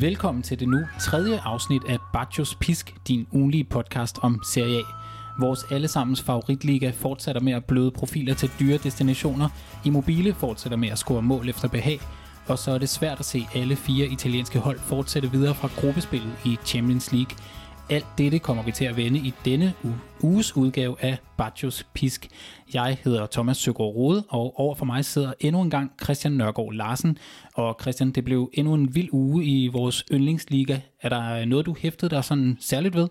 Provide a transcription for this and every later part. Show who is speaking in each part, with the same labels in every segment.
Speaker 1: Velkommen til det nu tredje afsnit af Bacchus Pisk, din ugenlige podcast om Serie A. Vores allesammens favoritliga fortsætter med at bløde profiler til dyre destinationer, Immobile fortsætter med at score mål efter behag, og så er det svært at se alle fire italienske hold fortsætte videre fra gruppespillet i Champions League. Alt dette kommer vi til at vende i denne uges udgave af Bacchus Pisk. Jeg hedder Thomas Søgaard Rode, og over for mig sidder endnu en gang Christian Nørgaard Larsen. Og Christian, det blev endnu en vild uge i vores yndlingsliga. Er der noget, du hæftede dig sådan særligt ved?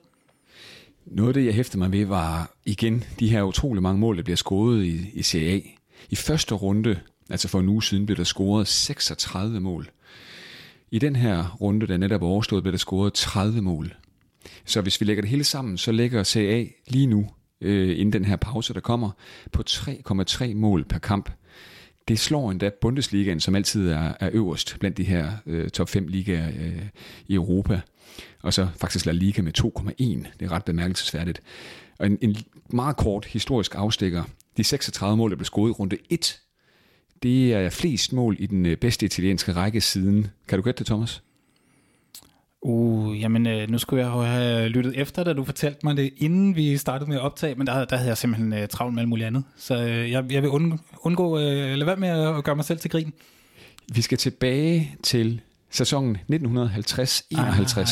Speaker 2: Noget af det, jeg hæftede mig ved, var igen de her utrolig mange mål, der bliver scoret i, i Serie A. I første runde, altså for en uge siden, blev der scoret 36 mål. I den her runde, der netop er overstået, blev der scoret 30 mål. Så hvis vi lægger det hele sammen, så ligger CA lige nu, øh, inden den her pause, der kommer, på 3,3 mål per kamp. Det slår endda Bundesligaen, som altid er, er øverst blandt de her øh, top 5 ligaer øh, i Europa. Og så faktisk La Liga med 2,1. Det er ret bemærkelsesværdigt. Og en, en meget kort historisk afstikker. De 36 mål, der blev scoret i runde 1, det er flest mål i den øh, bedste italienske række siden. Kan du gætte det, Thomas?
Speaker 1: Uh, jamen øh, nu skulle jeg have lyttet efter, da du fortalte mig det, inden vi startede med at optage, men der, der havde jeg simpelthen uh, travlt med alt muligt andet. Så uh, jeg, jeg vil undgå, undgå uh, lade være med at gøre mig selv til grin.
Speaker 2: Vi skal tilbage til sæsonen 1950-51. Ah,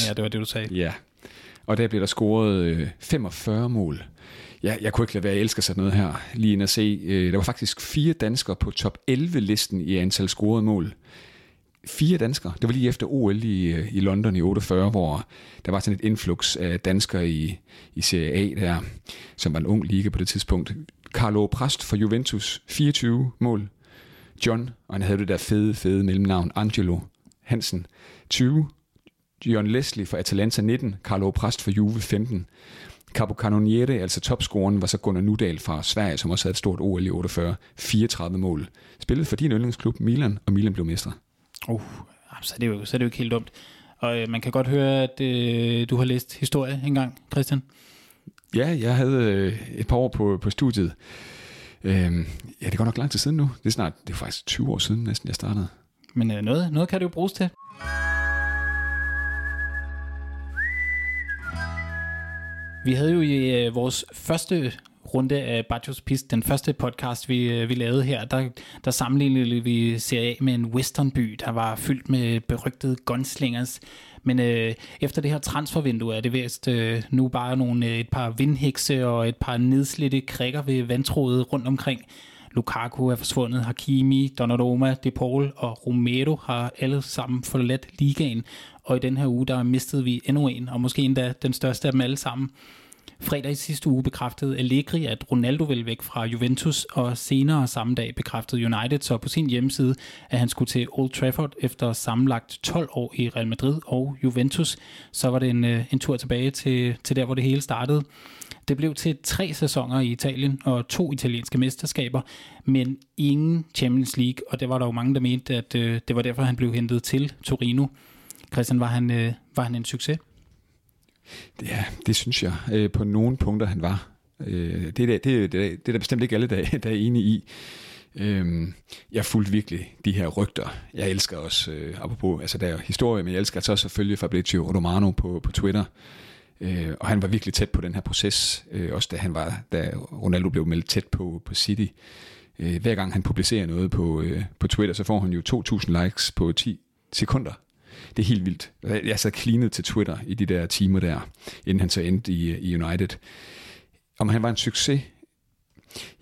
Speaker 1: ja, det var det, du sagde.
Speaker 2: Ja, og der blev der scoret øh, 45 mål. Ja, jeg kunne ikke lade være, jeg elsker sådan noget her, lige ind at se. Øh, der var faktisk fire danskere på top 11-listen i antal scorede mål fire danskere. Det var lige efter OL i, øh, i London i 48, hvor der var sådan et influx af danskere i, i Serie A der, som var en ung liga på det tidspunkt. Carlo Prast for Juventus, 24 mål. John, og han havde det der fede, fede mellemnavn, Angelo Hansen, 20. John Leslie for Atalanta 19, Carlo Prast for Juve 15. Capo Cannoniere, altså topscoren, var så Gunnar Nudal fra Sverige, som også havde et stort OL i 48, 34 mål. Spillet for din yndlingsklub Milan, og Milan blev mestre.
Speaker 1: Uh, så er, det jo, så er det jo ikke helt dumt. Og øh, man kan godt høre, at øh, du har læst historie engang, Christian.
Speaker 2: Ja, jeg havde øh, et par år på, på studiet. Øh, ja, det går nok lang tid siden nu. Det er snart, det er faktisk 20 år siden næsten, jeg startede.
Speaker 1: Men øh, noget, noget kan det jo bruges til. Vi havde jo i øh, vores første runde af Bajos Pist, den første podcast, vi, øh, vi lavede her, der, der sammenlignede vi Serie A med en westernby, der var fyldt med berygtede gunslingers. Men øh, efter det her transfervindue er det vist øh, nu bare nogle, øh, et par vindhekse og et par nedslidte krikker ved vandtrådet rundt omkring. Lukaku er forsvundet, Hakimi, Donnarumma, De Paul og Romero har alle sammen forladt ligaen, og i den her uge der mistede vi endnu en, og måske endda den største af dem alle sammen. Fredag i sidste uge bekræftede Allegri, at Ronaldo ville væk fra Juventus, og senere samme dag bekræftede United så på sin hjemmeside, at han skulle til Old Trafford efter sammenlagt 12 år i Real Madrid og Juventus. Så var det en, øh, en tur tilbage til, til der, hvor det hele startede. Det blev til tre sæsoner i Italien og to italienske mesterskaber, men ingen Champions League, og det var der jo mange, der mente, at øh, det var derfor, han blev hentet til Torino. Christian, var han, øh, var han en succes?
Speaker 2: Ja, det synes jeg øh, på nogle punkter, han var. Øh, det, det, det, det er der bestemt ikke alle, der, der er enige i. Øh, jeg fulgte virkelig de her rygter. Jeg elsker også, øh, apropos, altså der er historie, men jeg elsker altså også selvfølgelig Fabrizio Romano på, på Twitter. Øh, og han var virkelig tæt på den her proces, øh, også da, han var, da Ronaldo blev meldt tæt på, på City. Øh, hver gang han publicerer noget på, øh, på Twitter, så får han jo 2.000 likes på 10 sekunder det er helt vildt. Jeg sad klinet til Twitter i de der timer der, inden han så endte i, i United. Om han var en succes?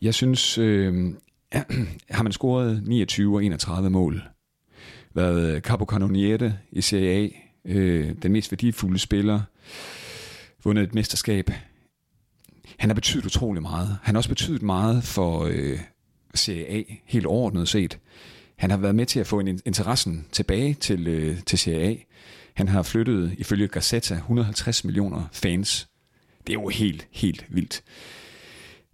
Speaker 2: Jeg synes, øh, har man scoret 29 og 31 mål, været Capo Cannoniere i Serie A, øh, den mest værdifulde spiller, vundet et mesterskab. Han har betydet utrolig meget. Han har også betydet meget for øh, Serie A, helt overordnet set. Han har været med til at få en interessen tilbage til, øh, til Serie A. Han har flyttet, ifølge Gazzetta, 150 millioner fans. Det er jo helt, helt vildt.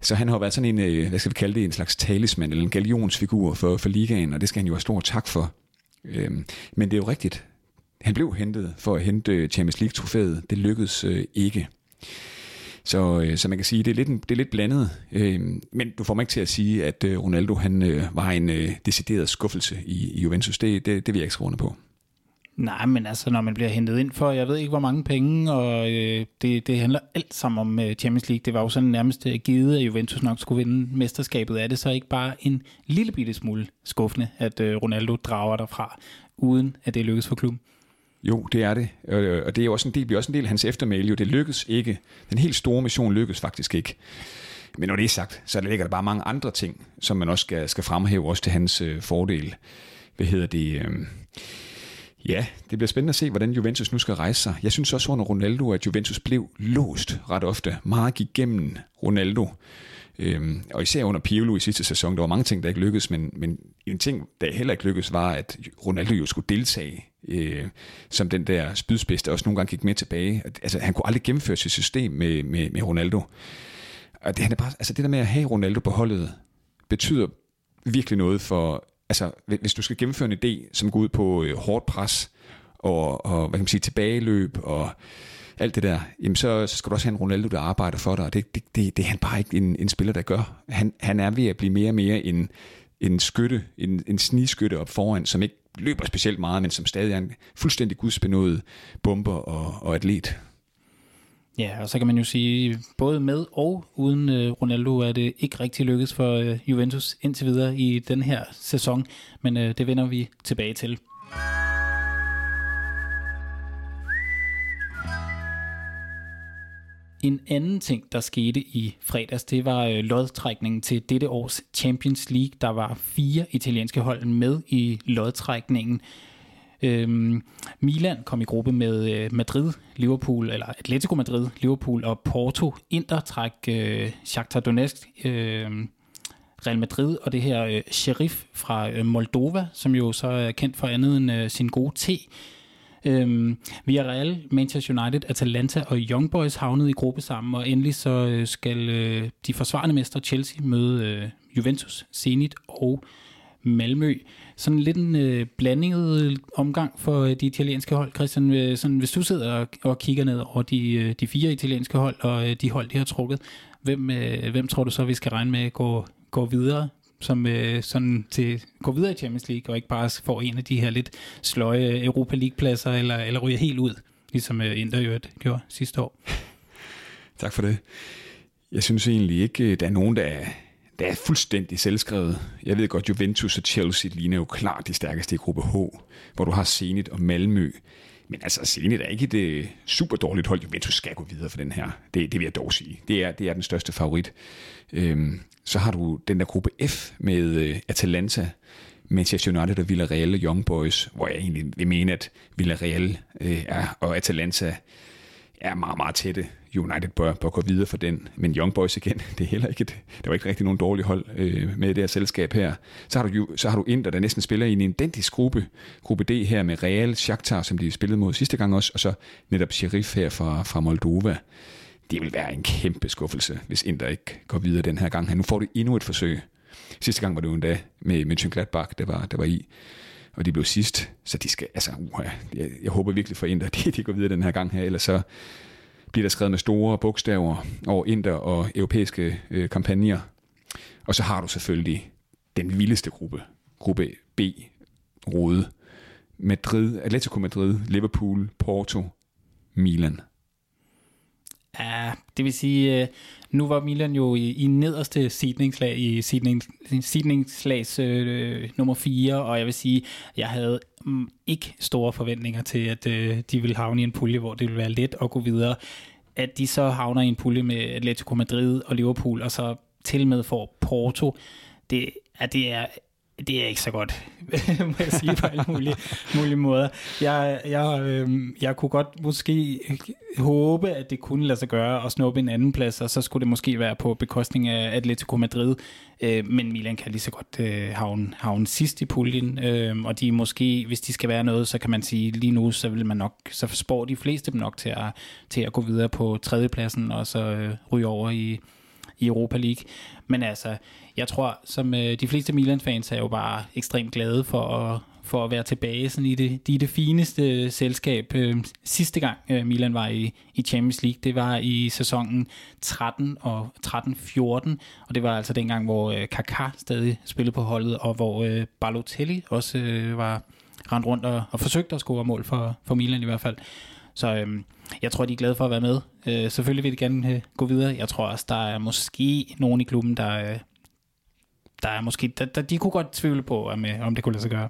Speaker 2: Så han har været sådan en, øh, hvad skal vi kalde det, en slags talisman, eller en galionsfigur for, for ligaen, og det skal han jo have stor tak for. Øhm, men det er jo rigtigt. Han blev hentet for at hente øh, Champions League-trofæet. Det lykkedes øh, ikke. Så, øh, så man kan sige, det er lidt, det er lidt blandet. Øh, men du får mig ikke til at sige, at øh, Ronaldo han øh, var en øh, decideret skuffelse i, i Juventus. Det, det, det vil jeg ikke skrive på.
Speaker 1: Nej, men altså, når man bliver hentet ind for, jeg ved ikke hvor mange penge, og øh, det, det handler alt sammen om øh, Champions League. Det var jo sådan nærmest øh, givet, at Juventus nok skulle vinde mesterskabet. Er det så ikke bare en lille bitte smule skuffende, at øh, Ronaldo drager derfra, uden at det lykkes for klubben?
Speaker 2: Jo, det er det. Øh, øh, og det er jo også en del, bliver også en del af hans eftermæle. Jo, det lykkedes ikke. Den helt store mission lykkedes faktisk ikke. Men når det er sagt, så ligger der bare mange andre ting, som man også skal, skal fremhæve også til hans øh, fordel. Hvad hedder det? Øh, Ja, det bliver spændende at se, hvordan Juventus nu skal rejse sig. Jeg synes også under Ronaldo, at Juventus blev låst ret ofte. Meget gik gennem Ronaldo. Øhm, og især under Pirlo i sidste sæson, der var mange ting, der ikke lykkedes, men, men en ting, der heller ikke lykkedes, var, at Ronaldo jo skulle deltage øh, som den der spydspids, der også nogle gange gik med tilbage. Altså, han kunne aldrig gennemføre sit system med, med, med Ronaldo. Og det, han er bare, altså, det der med at have Ronaldo på holdet, betyder virkelig noget for altså, hvis du skal gennemføre en idé, som går ud på øh, hårdt pres, og, og hvad kan man sige, tilbageløb, og alt det der, jamen så, så skal du også have en Ronaldo, der arbejder for dig, og det, det, det, det er han bare ikke en, en spiller, der gør. Han, han er ved at blive mere og mere en, en skytte, en, en sniskytte op foran, som ikke løber specielt meget, men som stadig er en fuldstændig gudsbenået bomber og, og atlet.
Speaker 1: Ja, og så kan man jo sige, både med og uden øh, Ronaldo er det ikke rigtig lykkedes for øh, Juventus indtil videre i den her sæson, men øh, det vender vi tilbage til. En anden ting, der skete i fredags, det var øh, lodtrækningen til dette års Champions League. Der var fire italienske hold med i lodtrækningen. Øhm, Milan kom i gruppe med øh, Madrid, Liverpool, eller Atletico Madrid, Liverpool og Porto. Inter træk øh, Shakhtar Donetsk, øh, Real Madrid og det her øh, Sheriff fra øh, Moldova, som jo så er kendt for andet end øh, sin gode te. Øhm, Villarreal, Manchester United, Atalanta og Young Boys havnede i gruppe sammen, og endelig så øh, skal øh, de forsvarende mestre Chelsea møde øh, Juventus, Zenit og Malmø. Sådan lidt en øh, blandet øh, omgang for øh, de italienske hold. Christian, øh, sådan, hvis du sidder og, og kigger ned over de, øh, de fire italienske hold og øh, de hold, de har trukket, hvem, øh, hvem tror du så, vi skal regne med går, går videre som øh, sådan til gå videre i Champions League, og ikke bare får en af de her lidt sløje Europa League-pladser, eller, eller ryger helt ud, ligesom øh, Inter jo gjorde sidste år.
Speaker 2: Tak for det. Jeg synes egentlig ikke, øh, der er nogen, der er, der er fuldstændig selvskrevet. Jeg ved godt, Juventus og Chelsea ligner jo klart de stærkeste i gruppe H, hvor du har Zenit og Malmø. Men altså, Zenit er ikke det øh, super dårligt hold. Juventus skal gå videre for den her. Det, det vil jeg dog sige. Det er, det er den største favorit. Øhm, så har du den der gruppe F med øh, Atalanta, Manchester United og Villarreal og Young Boys, hvor jeg egentlig vil mene, at Villarreal øh, er, og Atalanta er meget, meget tætte. United bør, bør gå videre for den, men Young Boys igen, det er heller ikke et, der var ikke rigtig nogen dårlig hold øh, med det her selskab her. Så har du, så har du Inter, der næsten spiller i en identisk gruppe, gruppe D her med Real, Shakhtar, som de spillede mod sidste gang også, og så netop Sheriff her fra, fra Moldova. Det vil være en kæmpe skuffelse, hvis Inter ikke går videre den her gang. Nu får du endnu et forsøg. Sidste gang var det jo endda med Mönchengladbach, der var, der var i og de blev sidst, så de skal, altså, uh, jeg, jeg håber virkelig for Inter, de, de går videre den her gang her, ellers så bliver der skrevet med store bogstaver over Inter og europæiske øh, kampagner. Og så har du selvfølgelig den vildeste gruppe, gruppe B, Rode, Madrid, Atletico Madrid, Liverpool, Porto, Milan.
Speaker 1: Ja, det vil sige, øh, nu var Milan jo i, i nederste sidningslag i sidning, sidningslags øh, nummer 4, og jeg vil sige, jeg havde mm, ikke store forventninger til, at øh, de ville havne i en pulje, hvor det ville være let at gå videre. At de så havner i en pulje med Atletico Madrid og Liverpool, og så til med får Porto, det, at det er det er ikke så godt, må jeg sige på alle mulige, mulige måder. Jeg, jeg, øh, jeg kunne godt måske håbe, at det kunne lade sig gøre at snuppe en anden plads, og så skulle det måske være på bekostning af Atletico Madrid. Øh, men Milan kan lige så godt øh, havne, havne sidst i puljen, øh, og de måske, hvis de skal være noget, så kan man sige lige nu, så vil man nok, så spår de fleste dem nok til at, til at gå videre på tredjepladsen, og så øh, ryge over i, i Europa League. Men altså, jeg tror, som øh, de fleste Milan-fans er jo bare ekstremt glade for at, for at være tilbage sådan i, det, i det fineste øh, selskab. Øh, sidste gang øh, Milan var i, i Champions League, det var i sæsonen 13 og 13-14, og det var altså dengang, hvor øh, Kaká stadig spillede på holdet, og hvor øh, Balotelli også øh, var rendt rundt og, og forsøgte at score mål for, for Milan i hvert fald. Så øhm, jeg tror, de er glade for at være med. Øh, selvfølgelig vil de gerne øh, gå videre. Jeg tror også, der er måske nogen i klubben, der, øh, der er måske, der, der, de kunne godt tvivle på, om, øh, om det kunne lade sig gøre.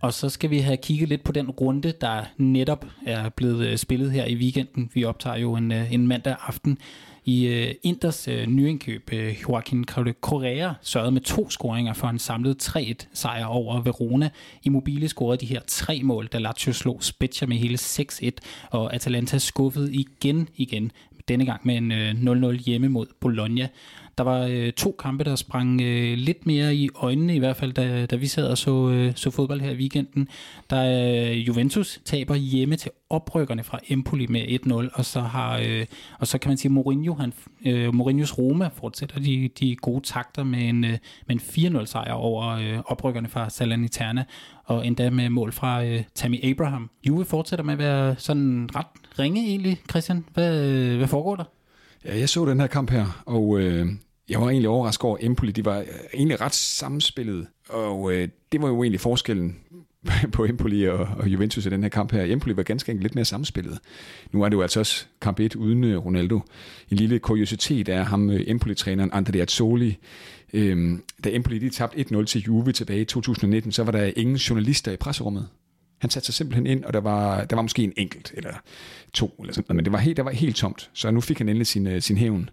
Speaker 1: Og så skal vi have kigget lidt på den runde, der netop er blevet øh, spillet her i weekenden. Vi optager jo en, øh, en mandag aften. I øh, Inders øh, nyindkøb, øh, Joaquin Correa, sørgede med to scoringer for en samlet 3-1 sejr over Verona. Immobile scorede de her tre mål, da Lazio slog Spezia med hele 6-1, og Atalanta skuffede igen igen denne gang med en øh, 0-0 hjemme mod Bologna. Der var øh, to kampe, der sprang øh, lidt mere i øjnene, i hvert fald da, da vi sad og så, øh, så fodbold her i weekenden. Der øh, Juventus taber hjemme til oprykkerne fra Empoli med 1-0, og så har øh, og så kan man sige Mourinho, han, øh, Mourinhos Roma fortsætter de, de gode takter med en, øh, med en 4-0 sejr over øh, oprykkerne fra Salernitana, og endda med mål fra øh, Tammy Abraham. Juve fortsætter med at være sådan ret ringe egentlig, Christian. Hvad, øh, hvad foregår der?
Speaker 2: Ja, jeg så den her kamp her, og øh, jeg var egentlig overrasket over Empoli. De var øh, egentlig ret sammenspillet, og øh, det var jo egentlig forskellen på Empoli og, og Juventus i den her kamp her. Empoli var ganske enkelt lidt mere sammenspillet. Nu er det jo altså også kamp 1 uden øh, Ronaldo. En lille kuriositet er ham, øh, Empoli-træneren Andrea Azzoli. Øhm, da Empoli de tabte 1-0 til Juve tilbage i 2019, så var der ingen journalister i presserummet. Han satte sig simpelthen ind, og der var, der var måske en enkelt eller to, eller sådan, noget, men det var helt, der var helt tomt. Så nu fik han endelig sin, øh, sin hævn.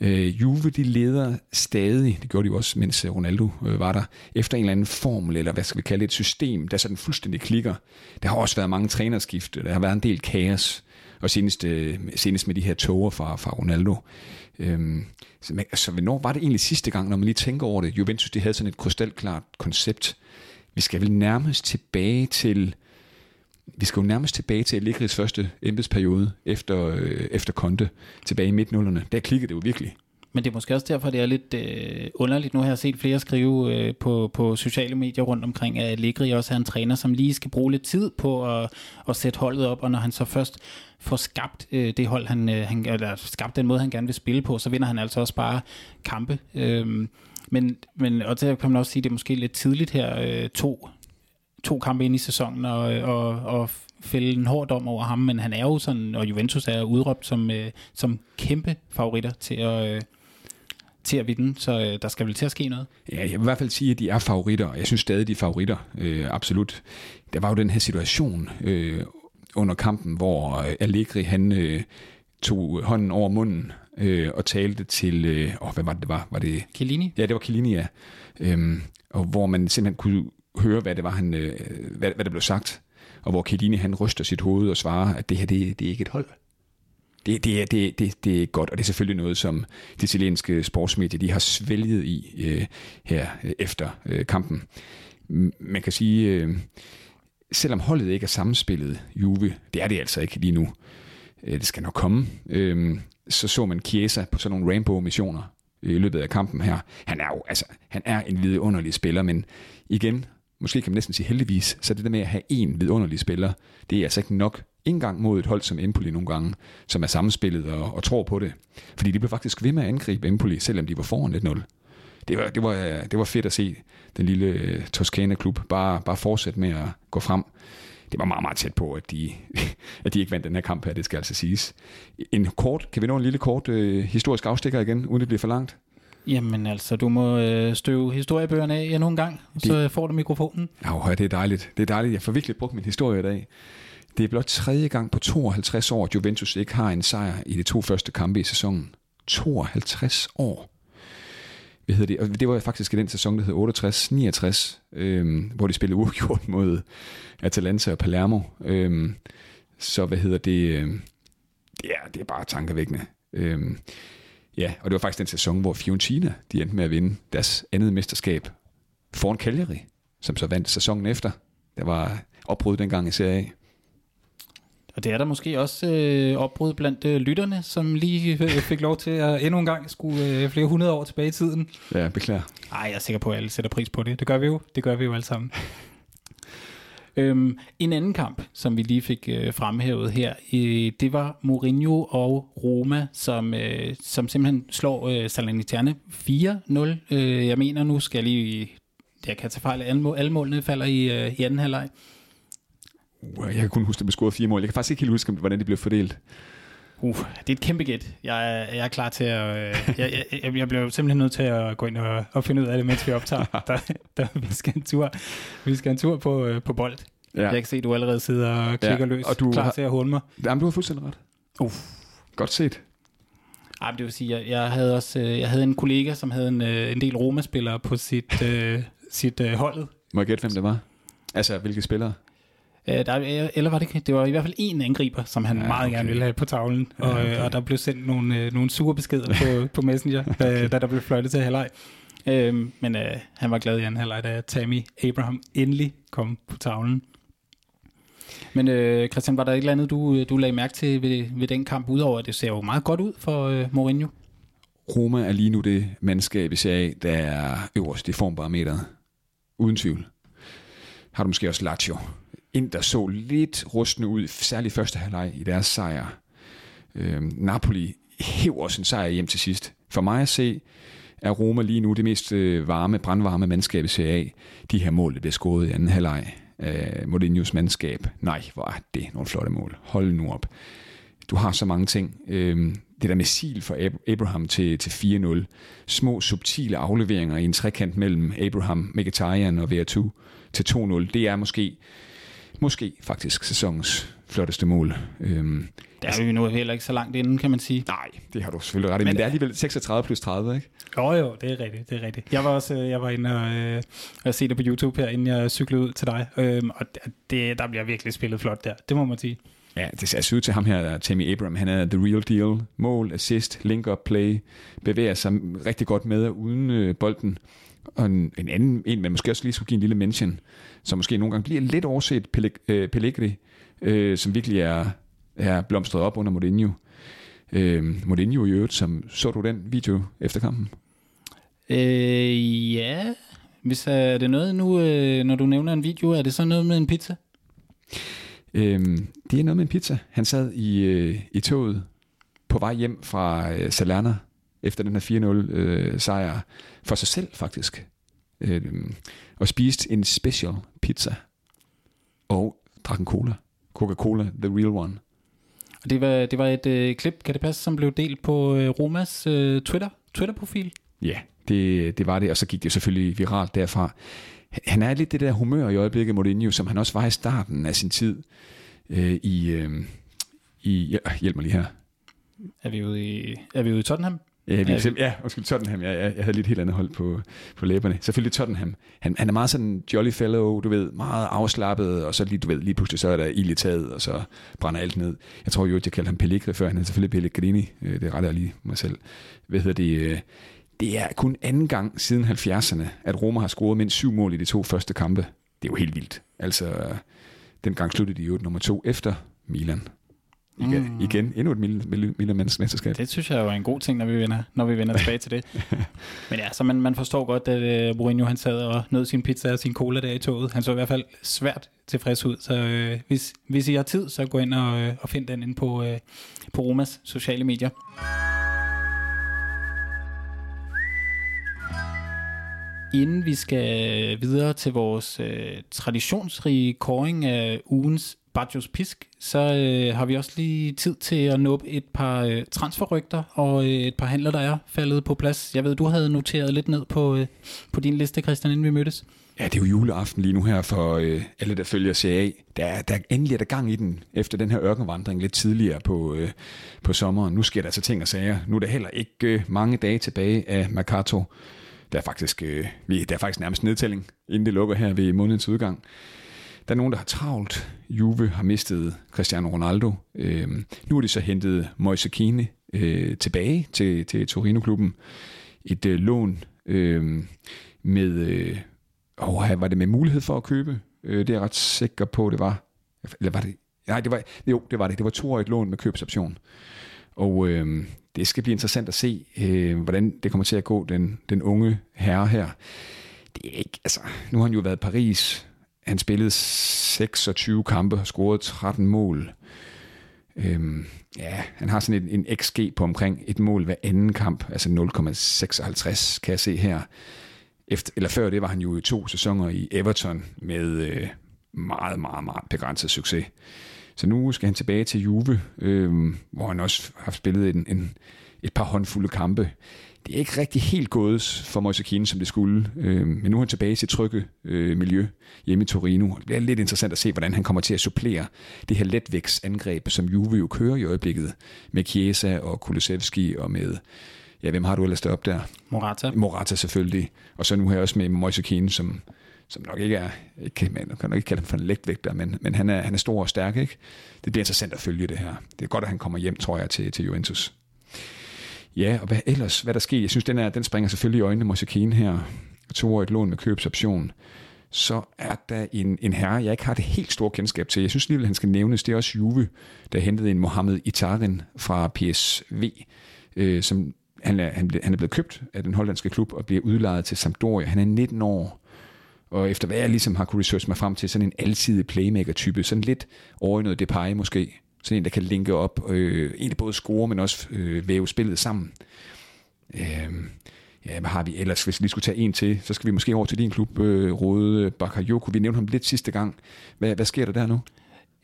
Speaker 2: Øh, Juve de leder stadig, det gjorde de jo også, mens øh, Ronaldo øh, var der, efter en eller anden formel, eller hvad skal vi kalde det, et system, der sådan fuldstændig klikker. Der har også været mange trænerskift, der har været en del kaos, og senest, øh, senest med de her tårer fra, fra Ronaldo. Øhm, så, man, altså, hvornår var det egentlig sidste gang, når man lige tænker over det? Juventus, de havde sådan et krystalklart koncept, vi skal vel nærmest tilbage til vi skal jo nærmest tilbage til Allegri's første embedsperiode efter, øh, efter Konte, tilbage i midt-nullerne. Der klikkede det jo virkelig.
Speaker 1: Men det er måske også derfor, det er lidt øh, underligt. Nu har jeg set flere skrive øh, på, på sociale medier rundt omkring, at Allegri også er en træner, som lige skal bruge lidt tid på at, at sætte holdet op, og når han så først får skabt øh, det hold, han, øh, han, eller skabt den måde, han gerne vil spille på, så vinder han altså også bare kampe. Øh, men, men og der kan man også sige, at det er måske lidt tidligt her, øh, to, to kampe ind i sæsonen, og, og, og fælde en hård dom over ham, men han er jo sådan, og Juventus er udråbt som, øh, som kæmpe favoritter til at, øh, til at vinde, så øh, der skal vel til at ske noget.
Speaker 2: Ja, jeg vil i hvert fald sige, at de er favoritter, og jeg synes stadig, de er favoritter, øh, absolut. Der var jo den her situation øh, under kampen, hvor øh, Allegri, han øh, tog hånden over munden øh, og talte til, øh, åh, hvad var det, det var? Var det?
Speaker 1: Chiellini?
Speaker 2: Ja, det var Chiellini, ja. Øhm, og hvor man simpelthen kunne høre, hvad det var, han, øh, hvad, hvad der blev sagt. Og hvor Chiellini, han ryster sit hoved og svarer, at det her, det, det er ikke et hold. Det, det, er, det, det, det er godt, og det er selvfølgelig noget, som de italienske sportsmedier de har svælget i øh, her øh, efter øh, kampen. Man kan sige, øh, selvom holdet ikke er sammenspillet, Juve, det er det altså ikke lige nu, øh, det skal nok komme, øh, så så man Chiesa på sådan nogle rainbow-missioner i løbet af kampen her. Han er jo, altså, han er en vidunderlig spiller, men igen, måske kan man næsten sige heldigvis, så det der med at have en vidunderlig spiller, det er altså ikke nok. Engang mod et hold som Empoli nogle gange, som er sammenspillet og, og tror på det. Fordi de blev faktisk ved med at angribe Empoli, selvom de var foran 1-0. Det var, det, var, det var fedt at se den lille øh, Toscana-klub bare, bare fortsætte med at gå frem. Det var meget, meget tæt på, at de, at de ikke vandt den her kamp her, det skal altså siges. En kort, kan vi nå en lille kort øh, historisk afstikker igen, uden det bliver for langt?
Speaker 1: Jamen altså, du må øh, støve historiebøgerne af endnu en gang, så det, får du mikrofonen.
Speaker 2: Ja, det er dejligt. Det er dejligt. Jeg får virkelig brugt min historie i dag. Det er blot tredje gang på 52 år, at Juventus ikke har en sejr i de to første kampe i sæsonen. 52 år. Hvad hedder det? Og det var faktisk i den sæson, der hed 68-69, øhm, hvor de spillede uafgjort mod Atalanta og Palermo. Øhm, så hvad hedder det? Øhm, ja, det er bare tankevækkende. Øhm, Ja, og det var faktisk den sæson, hvor Fiorentina de endte med at vinde deres andet mesterskab foran Cagliari, som så vandt sæsonen efter. Der var opbrud dengang i Serie A.
Speaker 1: Og det er der måske også øh, opbrud blandt øh, lytterne, som lige øh, fik lov til at endnu en gang skulle øh, flere hundrede år tilbage i tiden.
Speaker 2: Ja, beklager.
Speaker 1: Ej, jeg er sikker på, at alle sætter pris på det. Det gør vi jo. Det gør vi jo alle sammen. Øhm, en anden kamp, som vi lige fik øh, fremhævet her, øh, det var Mourinho og Roma, som, øh, som simpelthen slår øh, Salernitana 4-0. Øh, jeg mener, nu skal jeg lige... Jeg kan tage fejl, alle, mål, alle målene falder i, øh, i anden halvleg.
Speaker 2: Jeg kan kun huske, at blev scoret fire mål. Jeg kan faktisk ikke helt huske, hvordan de blev fordelt.
Speaker 1: Uh, det er et kæmpe gæt. Jeg, jeg er klar til at... Øh, jeg, jeg, jeg bliver simpelthen nødt til at gå ind og, og finde ud af det, mens vi optager. Der, der, vi skal en tur, vi skal en tur på, øh, på bold. Ja. Jeg kan se, at du allerede sidder og klikker ja, løs, og du klar har, til at håne mig.
Speaker 2: Jamen, du har fuldstændig ret. Uh. Godt set.
Speaker 1: Ej, det vil sige, jeg, jeg havde også øh, jeg havde en kollega, som havde en, en del Roma-spillere på sit, øh, sit øh, holdet.
Speaker 2: Må jeg gætte, hvem det var? Altså, hvilke spillere?
Speaker 1: Øh, der, eller var det ikke? Det var i hvert fald en angriber, som han ja, meget okay. gerne ville have på tavlen. Og, ja, okay. og der blev sendt nogle, øh, nogle sure beskeder på, på Messenger, da, da der blev fløjtet til halvleg. Øh, men øh, han var glad i anden halvleg, da Tammy Abraham endelig kom på tavlen. Men øh, Christian, var der et eller andet, du, du lagde mærke til ved, ved den kamp, udover at det ser jo meget godt ud for øh, Mourinho?
Speaker 2: Roma er lige nu det mandskab i serie, der er øverst i formbarometeret. Uden tvivl. Har du måske også Lazio, ind, der så lidt rustende ud, særligt første halvleg i deres sejr. Øh, Napoli hæver sin sejr hjem til sidst. For mig at se, er Roma lige nu det mest øh, varme, brandvarme mandskab i Serie A. De her mål, der bliver scoret i anden halvleg af Mourinho's mandskab. Nej, hvor er det nogle flotte mål. Hold nu op. Du har så mange ting. Øh, det der missil for Abraham til, til 4-0. Små, subtile afleveringer i en trekant mellem Abraham, Mkhitaryan og Vertu til 2-0. Det er måske måske faktisk sæsonens flotteste mål. Øhm,
Speaker 1: der er vi nu heller ikke så langt inden, kan man sige.
Speaker 2: Nej, det har du selvfølgelig ret i, men, men det er alligevel 36 plus 30, ikke?
Speaker 1: Jo, jo, det er rigtigt, det er rigtigt. Jeg var også øh, jeg var inde og, øh, og se det på YouTube her, inden jeg cyklede ud til dig, øhm, og det, der bliver virkelig spillet flot der, det må man sige.
Speaker 2: Ja, det ser altså ud til ham her, Tammy Abram. Han er the real deal. Mål, assist, link-up play, bevæger sig rigtig godt med og uden øh, bolden. Og en, en anden, en man måske også lige skulle give en lille mention, som måske nogle gange bliver lidt overset, øh, Pellegrini, øh, som virkelig er, er blomstret op under Mourinho. Øh, Mourinho i øvrigt, som, så du den video efter kampen?
Speaker 1: Øh, ja, hvis øh, er det noget nu, øh, når du nævner en video, er det så noget med en pizza?
Speaker 2: Øh, det er noget med en pizza. Han sad i, øh, i toget på vej hjem fra øh, Salerno efter den her 4-0 øh, sejr for sig selv faktisk. Øh, og spiste en special pizza og drak en cola. Coca-Cola, the real one.
Speaker 1: Og det var, det var et øh, klip, kan det passe, som blev delt på øh, Romas øh, Twitter, Twitter-profil?
Speaker 2: Ja, det, det var det, og så gik det selvfølgelig viralt derfra. Han er lidt det der humør i øjeblikket, Mourinho, som han også var i starten af sin tid øh, i, øh, i... Ja, hjælp mig lige her.
Speaker 1: Er vi ude i, er vi ude i Tottenham?
Speaker 2: Ja, vi, ja, ja undskyld, Tottenham. Jeg, jeg, jeg havde lidt helt andet hold på, på læberne. Selvfølgelig Tottenham. Han, han er meget sådan jolly fellow, du ved, meget afslappet, og så lige, du ved, lige pludselig så er der ild i taget, og så brænder alt ned. Jeg tror jo, at jeg kaldte ham Pellegrini før. Han er selvfølgelig Pellegrini. Øh, det retter jeg lige mig selv. Hvad hedder det? Øh, det er kun anden gang siden 70'erne, at Roma har scoret mindst syv mål i de to første kampe. Det er jo helt vildt. Altså, den gang sluttede de jo nummer to efter Milan. Igen, mm. igen endnu et Milan-mesterskab.
Speaker 1: Det synes jeg jo er en god ting, når vi vender, når vi vender tilbage til det. Men ja, så man, man forstår godt, at uh, Mourinho han sad og nød sin pizza og sin cola der i toget. Han så i hvert fald svært tilfreds ud. Så uh, hvis, hvis I har tid, så gå ind og, uh, og find den ind på, uh, på Romas sociale medier. Inden vi skal videre til vores øh, traditionsrige koring af ugens Bajos Pisk, så øh, har vi også lige tid til at nå et par øh, transferrygter og øh, et par handler, der er faldet på plads. Jeg ved, du havde noteret lidt ned på, øh, på din liste, Christian, inden vi mødtes.
Speaker 2: Ja, det er jo juleaften lige nu her for øh, alle, der følger CA. Der, der endelig er der gang i den, efter den her ørkenvandring lidt tidligere på, øh, på sommeren. Nu sker der altså ting og sager. Nu er der heller ikke øh, mange dage tilbage af Mercato. Der er faktisk, øh, der er faktisk nærmest nedtælling, inden det lukker her ved månedens udgang. Der er nogen, der har travlt. Juve har mistet Cristiano Ronaldo. Øh, nu har de så hentet Moise Keane øh, tilbage til, til Torino-klubben. Et øh, lån øh, med... Øh, oh, var det med mulighed for at købe? Øh, det er jeg ret sikker på, det var. Eller var det... Nej, det var, jo, det var det. Det var to år et lån med købsoption. Og øh, det skal blive interessant at se, øh, hvordan det kommer til at gå, den, den unge herre her. Det er ikke, altså, nu har han jo været i Paris, han spillede 26 kampe og scorede 13 mål. Øhm, ja, han har sådan en, en XG på omkring et mål hver anden kamp, altså 0,56 kan jeg se her. Efter, eller før det var han jo i to sæsoner i Everton med øh, meget, meget, meget begrænset succes. Så nu skal han tilbage til Juve, øh, hvor han også har spillet en, en, et par håndfulde kampe. Det er ikke rigtig helt gået for Moise Keane, som det skulle, øh, men nu er han tilbage i sit trygge øh, miljø hjemme i Torino. Det bliver lidt interessant at se, hvordan han kommer til at supplere det her letvægtsangreb, som Juve jo kører i øjeblikket, med Chiesa og Kulusevski og med ja, hvem har du ellers deroppe der?
Speaker 1: Morata.
Speaker 2: Morata selvfølgelig. Og så nu her også med Moise Keane, som, som nok ikke er, ikke, man kan nok ikke kalde ham for en lægtvægter, men, men han, er, han er stor og stærk, ikke? Det bliver interessant at følge det her. Det er godt, at han kommer hjem, tror jeg, til, til Juventus. Ja, og hvad ellers, hvad der sker? Jeg synes, den, er, den springer selvfølgelig i øjnene, Moise her. To år et lån med købsoption. Så er der en, en herre, jeg ikke har det helt store kendskab til. Jeg synes lige, han skal nævnes. Det er også Juve, der hentede en Mohamed Itarin fra PSV, øh, som han er, han, ble, han er blevet købt af den hollandske klub og bliver udlejet til Sampdoria. Han er 19 år, og efter hvad jeg ligesom har kunne researche mig frem til, sådan en alsidig playmaker-type, sådan lidt over i noget Depay måske, sådan en, der kan linke op, øh, egentlig både score, men også øh, væve spillet sammen. Øh, ja, hvad har vi ellers? Hvis vi lige skulle tage en til, så skal vi måske over til din klub, øh, Rode Bakayoko. Vi nævnte ham lidt sidste gang. Hvad, hvad sker der der nu?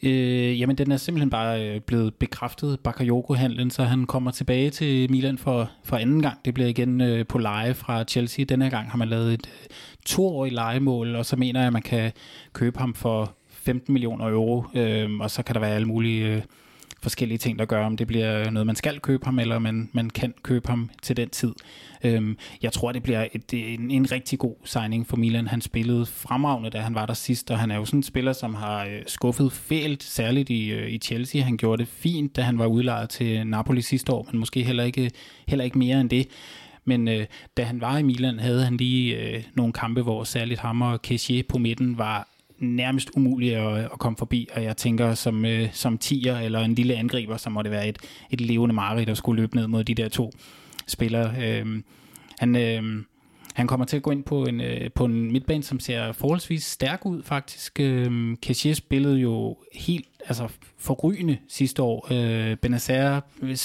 Speaker 1: Øh, jamen, den er simpelthen bare øh, blevet bekræftet, Bakayoko-handlen, så han kommer tilbage til Milan for, for anden gang. Det bliver igen øh, på leje fra Chelsea. Denne gang har man lavet et øh, toårigt lejemål, og så mener jeg, at man kan købe ham for 15 millioner euro, øh, og så kan der være alle mulige øh, forskellige ting, der gør, om det bliver noget, man skal købe ham, eller man, man kan købe ham til den tid. Øhm, jeg tror, det bliver et, en, en rigtig god signing for Milan. Han spillede fremragende, da han var der sidst, og han er jo sådan en spiller, som har øh, skuffet fælt, særligt i, øh, i Chelsea. Han gjorde det fint, da han var udlejet til Napoli sidste år, men måske heller ikke, heller ikke mere end det. Men øh, da han var i Milan, havde han lige øh, nogle kampe, hvor særligt ham og Kessier på midten var nærmest umuligt at, at komme forbi, og jeg tænker som, øh, som tiger eller en lille angriber, så må det være et, et levende mareridt at skulle løbe ned mod de der to spillere. Øh, han, øh, han kommer til at gå ind på en, øh, på en midtbane, som ser forholdsvis stærk ud faktisk. Øh, Cassier spillede jo helt altså, forrygende sidste år. Øh, Benazer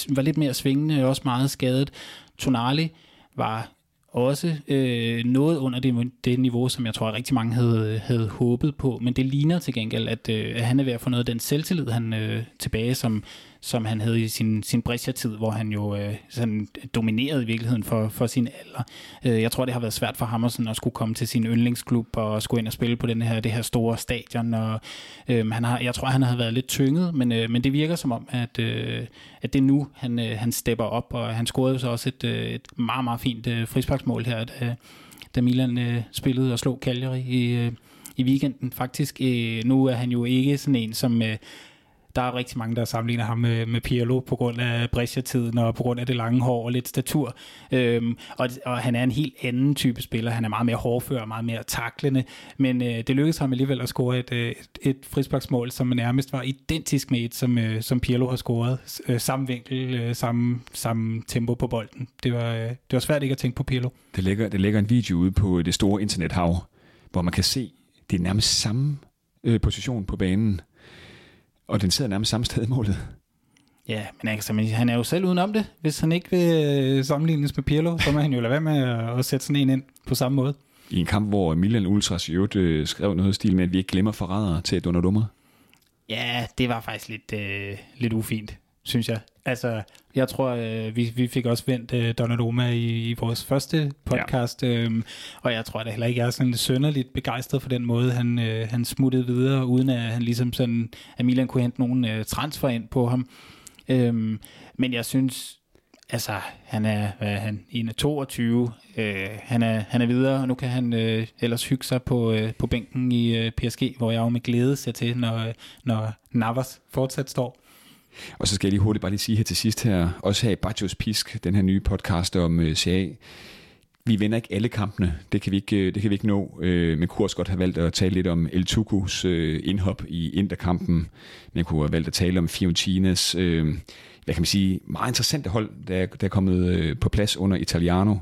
Speaker 1: var lidt mere svingende, også meget skadet. Tonali var også øh, noget under det, det niveau, som jeg tror, at rigtig mange havde, havde håbet på. Men det ligner til gengæld, at, øh, at han er ved at få noget af den selvtillid han øh, tilbage, som, som han havde i sin, sin Brescia-tid, hvor han jo øh, sådan dominerede i virkeligheden for, for sin alder. Øh, jeg tror, det har været svært for ham at, sådan, at skulle komme til sin yndlingsklub og skulle ind og spille på den her, det her store stadion. Og, øh, han har, jeg tror, han har været lidt tynget, men, øh, men det virker som om, at, øh, at det er nu, han, øh, han stepper op, og han scorede så også et, øh, et meget, meget fint øh, frisparksmål her, da, øh, da Milan øh, spillede og slog Cagliari i, øh, i weekenden. Faktisk, øh, nu er han jo ikke sådan en, som... Øh, der er rigtig mange, der sammenligner ham med, med Pirlo på grund af Brescia-tiden og på grund af det lange hår og lidt statur. Øhm, og, og han er en helt anden type spiller. Han er meget mere hårdfør, meget mere taklende, men øh, det lykkedes ham alligevel at score et, øh, et, et frisbaksmål, som nærmest var identisk med et, som, øh, som Pirlo har scoret. Øh, samme vinkel, øh, samme, samme tempo på bolden. Det var, øh, det var svært ikke at tænke på Pirlo.
Speaker 2: Det ligger, det ligger en video ude på det store internethav, hvor man kan se, det er nærmest samme øh, position på banen og den sidder nærmest samme sted i målet.
Speaker 1: Ja, men altså, men han er jo selv udenom det. Hvis han ikke vil øh, sammenlignes med Pirlo, så må han jo lade være med at, at sætte sådan en ind på samme måde.
Speaker 2: I en kamp, hvor Milan Ultras i øvrigt øh, skrev noget stil med, at vi ikke glemmer forrædere til Donnarumma.
Speaker 1: Ja, det var faktisk lidt, øh, lidt ufint, synes jeg. Altså, jeg tror, øh, vi, vi fik også vendt øh, Donnarumma i, i vores første podcast, ja. øh, og jeg tror da heller ikke, jeg er sådan sønderligt begejstret for den måde, han, øh, han smuttede videre, uden at han ligesom sådan, at Milan kunne hente nogen øh, transfer ind på ham. Øh, men jeg synes, altså, han er, hvad er han, 22, øh, han, er, han er videre, og nu kan han øh, ellers hygge sig på, øh, på bænken i øh, PSG, hvor jeg jo med glæde ser til, når, når Navas fortsat står.
Speaker 2: Og så skal jeg lige hurtigt bare lige sige her til sidst her, også her i Bajos Pisk, den her nye podcast om øh, CA. Vi vinder ikke alle kampene, det kan vi ikke, øh, det kan vi ikke nå, øh, men kunne også godt have valgt at tale lidt om El Tucos indhop i Interkampen, men kunne have valgt at tale om Fiorentinas hvad kan man sige, meget interessante hold, der, er- der er kommet øh, på plads under Italiano.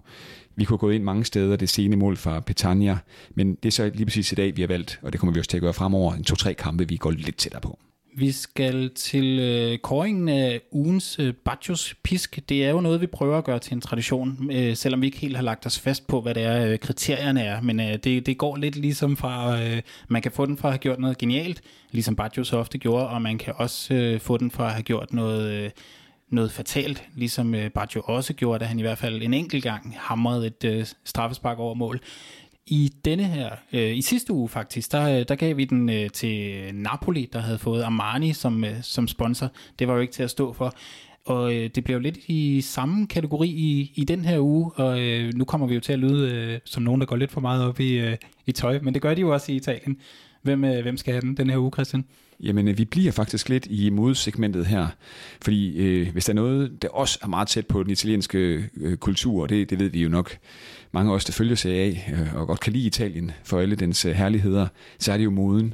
Speaker 2: Vi kunne gå ind mange steder, det sene mål fra Petagna, men det er så lige præcis i dag, vi har valgt, og det kommer vi også til at gøre fremover, en to-tre kampe, vi går lidt tættere på.
Speaker 1: Vi skal til øh, kåringen af ugens øh, Bacchus Pisk. Det er jo noget, vi prøver at gøre til en tradition, øh, selvom vi ikke helt har lagt os fast på, hvad det er, øh, kriterierne er. Men øh, det, det går lidt ligesom fra, øh, man kan få den fra at have gjort noget genialt, ligesom Bacchus ofte gjorde, og man kan også øh, få den fra at have gjort noget... Øh, noget fatalt, ligesom øh, Baggio også gjorde, da han i hvert fald en enkelt gang hamrede et øh, straffespark over mål. I denne her, øh, i sidste uge faktisk, der, øh, der gav vi den øh, til Napoli, der havde fået Armani som, øh, som sponsor. Det var jo ikke til at stå for. Og øh, det blev lidt i samme kategori i, i den her uge, og øh, nu kommer vi jo til at lyde øh, som nogen, der går lidt for meget op i, øh, i tøj, men det gør de jo også i Italien. Hvem, øh, hvem skal have den den her uge, Christian?
Speaker 2: Jamen, øh, vi bliver faktisk lidt i modsegmentet her, fordi øh, hvis der er noget, der også er meget tæt på den italienske øh, kultur, og det, det ved vi jo nok, mange af os, der følger sig af øh, og godt kan lide Italien for alle dens øh, herligheder, så er det jo moden.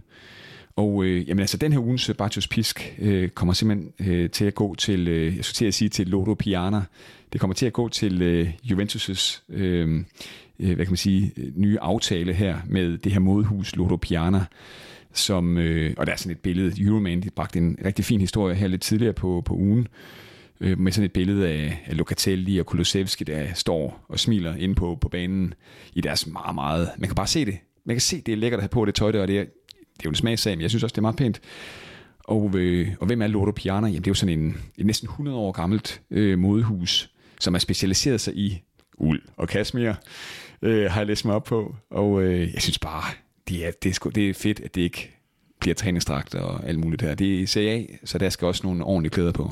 Speaker 2: Og øh, jamen altså, den her ugens øh, Bartos Pisk øh, kommer simpelthen øh, til at gå til, øh, jeg skulle til at sige til Lodo Piana. Det kommer til at gå til øh, Juventus' øh, øh, hvad kan man sige, øh, nye aftale her med det her modehus Lodo Piana som, øh, og der er sådan et billede, Euroman, de bragte en rigtig fin historie her lidt tidligere på, på ugen, øh, med sådan et billede af, af Locatelli og Kulusevski, der står og smiler inde på, på banen i deres meget, meget, man kan bare se det, man kan se, det er lækkert at have på det tøj der, og det er, det er jo en smagssag, men jeg synes også, det er meget pænt. Og, øh, og hvem er Loro Piana? Jamen, det er jo sådan en, et næsten 100 år gammelt øh, modehus, som er specialiseret sig i uld og kashmir, øh, har jeg læst mig op på. Og øh, jeg synes bare, det er, det, er sgu, det er fedt, at det ikke bliver træningsdragt og alt muligt her. Det er CA, så der skal også nogle ordentlige klæder på.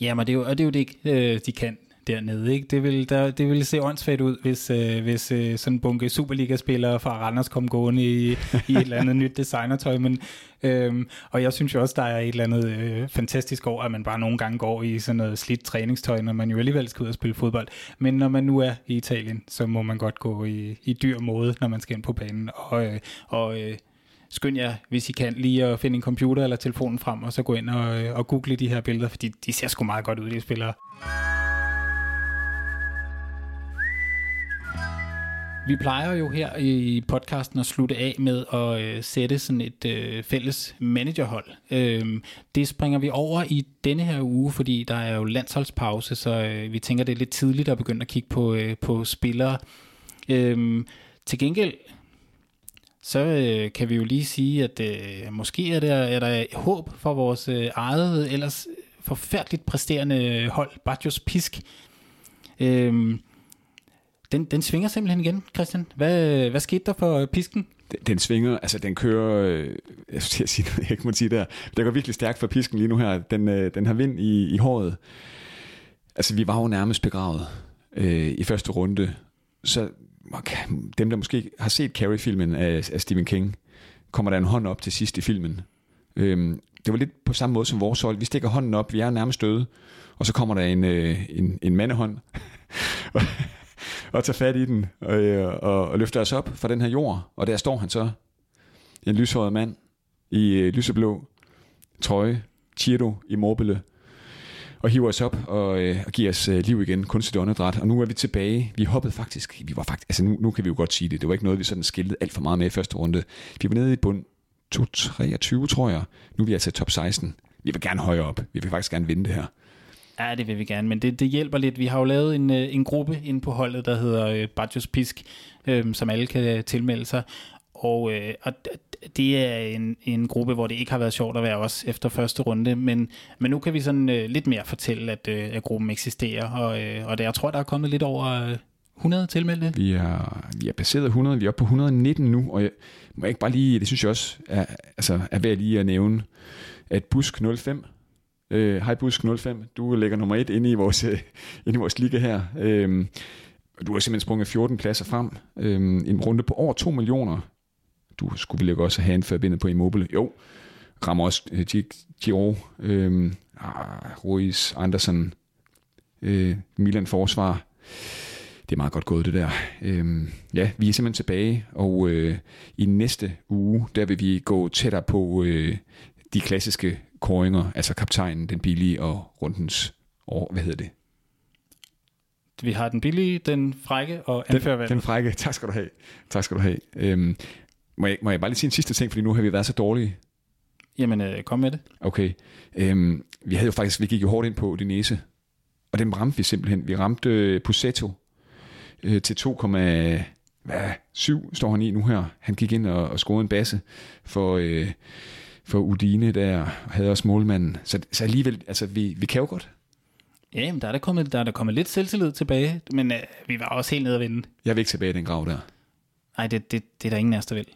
Speaker 1: Jamen, det er jo, og det er jo det, øh, de kan dernede. Ikke? Det, vil, der, det ville se åndssvagt ud, hvis, øh, hvis øh, sådan en bunke Superliga-spillere fra Randers kom gående i, i et eller andet nyt designertøj. Men, øhm, og jeg synes jo også, der er et eller andet øh, fantastisk over, at man bare nogle gange går i sådan noget slidt træningstøj, når man jo alligevel skal ud og spille fodbold. Men når man nu er i Italien, så må man godt gå i, i dyr måde, når man skal ind på banen. Og, øh, og øh, skynd jer, hvis I kan, lige at finde en computer eller telefonen frem, og så gå ind og, øh, og google de her billeder, fordi de ser sgu meget godt ud, de spillere. Vi plejer jo her i podcasten at slutte af med at øh, sætte sådan et øh, fælles managerhold. Øhm, det springer vi over i denne her uge, fordi der er jo landsholdspause, så øh, vi tænker, det er lidt tidligt at begynde at kigge på, øh, på spillere. Øhm, til gengæld, så øh, kan vi jo lige sige, at øh, måske er der, er der håb for vores øh, eget, ellers forfærdeligt præsterende hold, Bajos Pisk. Øh, den, den svinger simpelthen igen, Christian. Hvad, hvad skete der for øh, pisken?
Speaker 2: Den, den svinger, altså den kører, øh, jeg skal sige noget, jeg ikke må sige der, Det går virkelig stærkt for pisken lige nu her. Den, øh, den har vind i, i håret. Altså vi var jo nærmest begravet øh, i første runde, så dem, der måske har set Carrie-filmen af, af Stephen King, kommer der en hånd op til sidst i filmen. Øhm, det var lidt på samme måde som vores hold. Vi stikker hånden op, vi er nærmest døde, og så kommer der en, øh, en, en mandehånd og, og tager fat i den og, øh, og, og løfter os op fra den her jord. Og der står han så, en lyshåret mand i øh, lyseblå trøje, Chiro Immobile, og hiver os op og, øh, og giver os øh, liv igen, kunstigt åndedræt. Og nu er vi tilbage. Vi hoppede faktisk, vi var faktisk, altså nu, nu kan vi jo godt sige det, det var ikke noget, vi sådan skiltede alt for meget med i første runde. Vi var nede i bund 2-23, tror jeg. Nu er vi altså top 16. Vi vil gerne højere op. Vi vil faktisk gerne vinde det her.
Speaker 1: Ja, det vil vi gerne, men det, det hjælper lidt. Vi har jo lavet en, øh, en gruppe inde på holdet, der hedder øh, Bajos Pisk, øh, som alle kan tilmelde sig. Og, øh, og det er en, en gruppe, hvor det ikke har været sjovt at være os efter første runde, men, men nu kan vi sådan øh, lidt mere fortælle, at, øh, at gruppen eksisterer, og, øh, og det, jeg tror, der er kommet lidt over øh, 100 tilmeldte.
Speaker 2: Vi er, vi er passeret 100, vi er oppe på 119 nu, og jeg må jeg ikke bare lige, det synes jeg også er, altså, er værd lige at nævne, at Busk 05, øh, hej Busk 05, du ligger nummer et inde i vores, øh, inde i vores liga her. Øh, du har simpelthen sprunget 14 pladser frem. Øh, en runde på over 2 millioner. Du skulle vel også have en forbindet på Immobile. Jo, rammer også øh, Giro, øh, ah, Ruiz, Andersen, øh, Milan Forsvar det er meget godt gået det der. Øhm, ja, vi er simpelthen tilbage, og øh, i næste uge, der vil vi gå tættere på øh, de klassiske koringer, altså kaptajnen, den billige og rundens Og hvad hedder det?
Speaker 1: Vi har den billige, den frække og anførvalget.
Speaker 2: Den, den frække, tak skal du have. Tak skal du have. Øhm, må, jeg, må jeg bare lige sige en sidste ting, fordi nu har vi været så dårlige.
Speaker 1: Jamen, øh, kom med det.
Speaker 2: Okay. Øhm, vi havde jo faktisk, vi gik jo hårdt ind på næse. Og den ramte vi simpelthen. Vi ramte øh, Pusetto øh, til 2,7 står han i nu her. Han gik ind og, og scorede en basse for, øh, for Udine der, og havde også målmanden. Så, så alligevel, altså vi, vi kan jo godt.
Speaker 1: Ja, jamen, der er der kommet, der er der kommet lidt selvtillid tilbage, men øh, vi var også helt nede at vinde.
Speaker 2: Jeg vil ikke tilbage i den grav der.
Speaker 1: Nej, det, det, det er der ingen af os, der vil.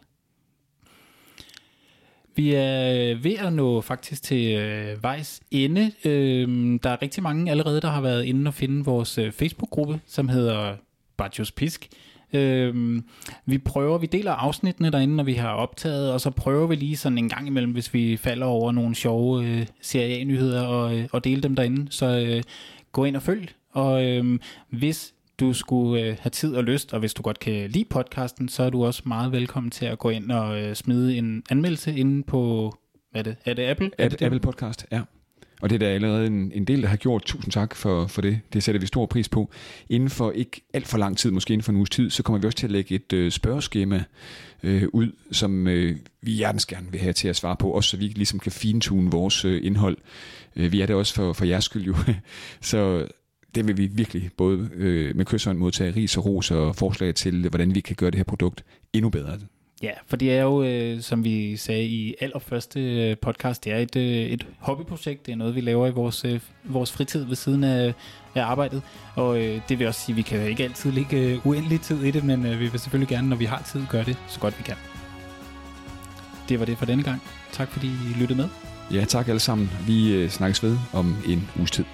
Speaker 1: Vi er øh, ved at nå faktisk til øh, vejs ende. Øh, der er rigtig mange allerede, der har været inde og finde vores øh, Facebook-gruppe, som hedder Bajos Pisk. Øh, vi prøver, vi deler afsnittene derinde, når vi har optaget, og så prøver vi lige sådan en gang imellem, hvis vi falder over nogle sjove øh, serie og, øh, og dele dem derinde. Så øh, gå ind og følg, og øh, hvis du skulle øh, have tid og lyst, og hvis du godt kan lide podcasten, så er du også meget velkommen til at gå ind og øh, smide en anmeldelse inde på, hvad er det? Er det Apple?
Speaker 2: Er det Apple Podcast, ja. Og det er der allerede en, en del, der har gjort. Tusind tak for, for det. Det sætter vi stor pris på. Inden for ikke alt for lang tid, måske inden for en uges tid, så kommer vi også til at lægge et øh, spørgeskema øh, ud, som øh, vi hjertens gerne vil have til at svare på, også så vi ligesom kan fintune vores øh, indhold. Øh, vi er det også for, for jeres skyld jo. så det vil vi virkelig både øh, med kysseren modtage ris og ros og forslag til, hvordan vi kan gøre det her produkt endnu bedre.
Speaker 1: Ja, for det er jo, øh, som vi sagde i allerførste øh, podcast, det er et, øh, et hobbyprojekt. Det er noget, vi laver i vores, øh, vores fritid ved siden af, af arbejdet. Og øh, det vil også sige, at vi kan ikke altid ligge øh, uendelig tid i det, men øh, vi vil selvfølgelig gerne, når vi har tid, gøre det så godt vi kan. Det var det for denne gang. Tak fordi I lyttede med.
Speaker 2: Ja, tak alle sammen. Vi øh, snakkes ved om en uges tid.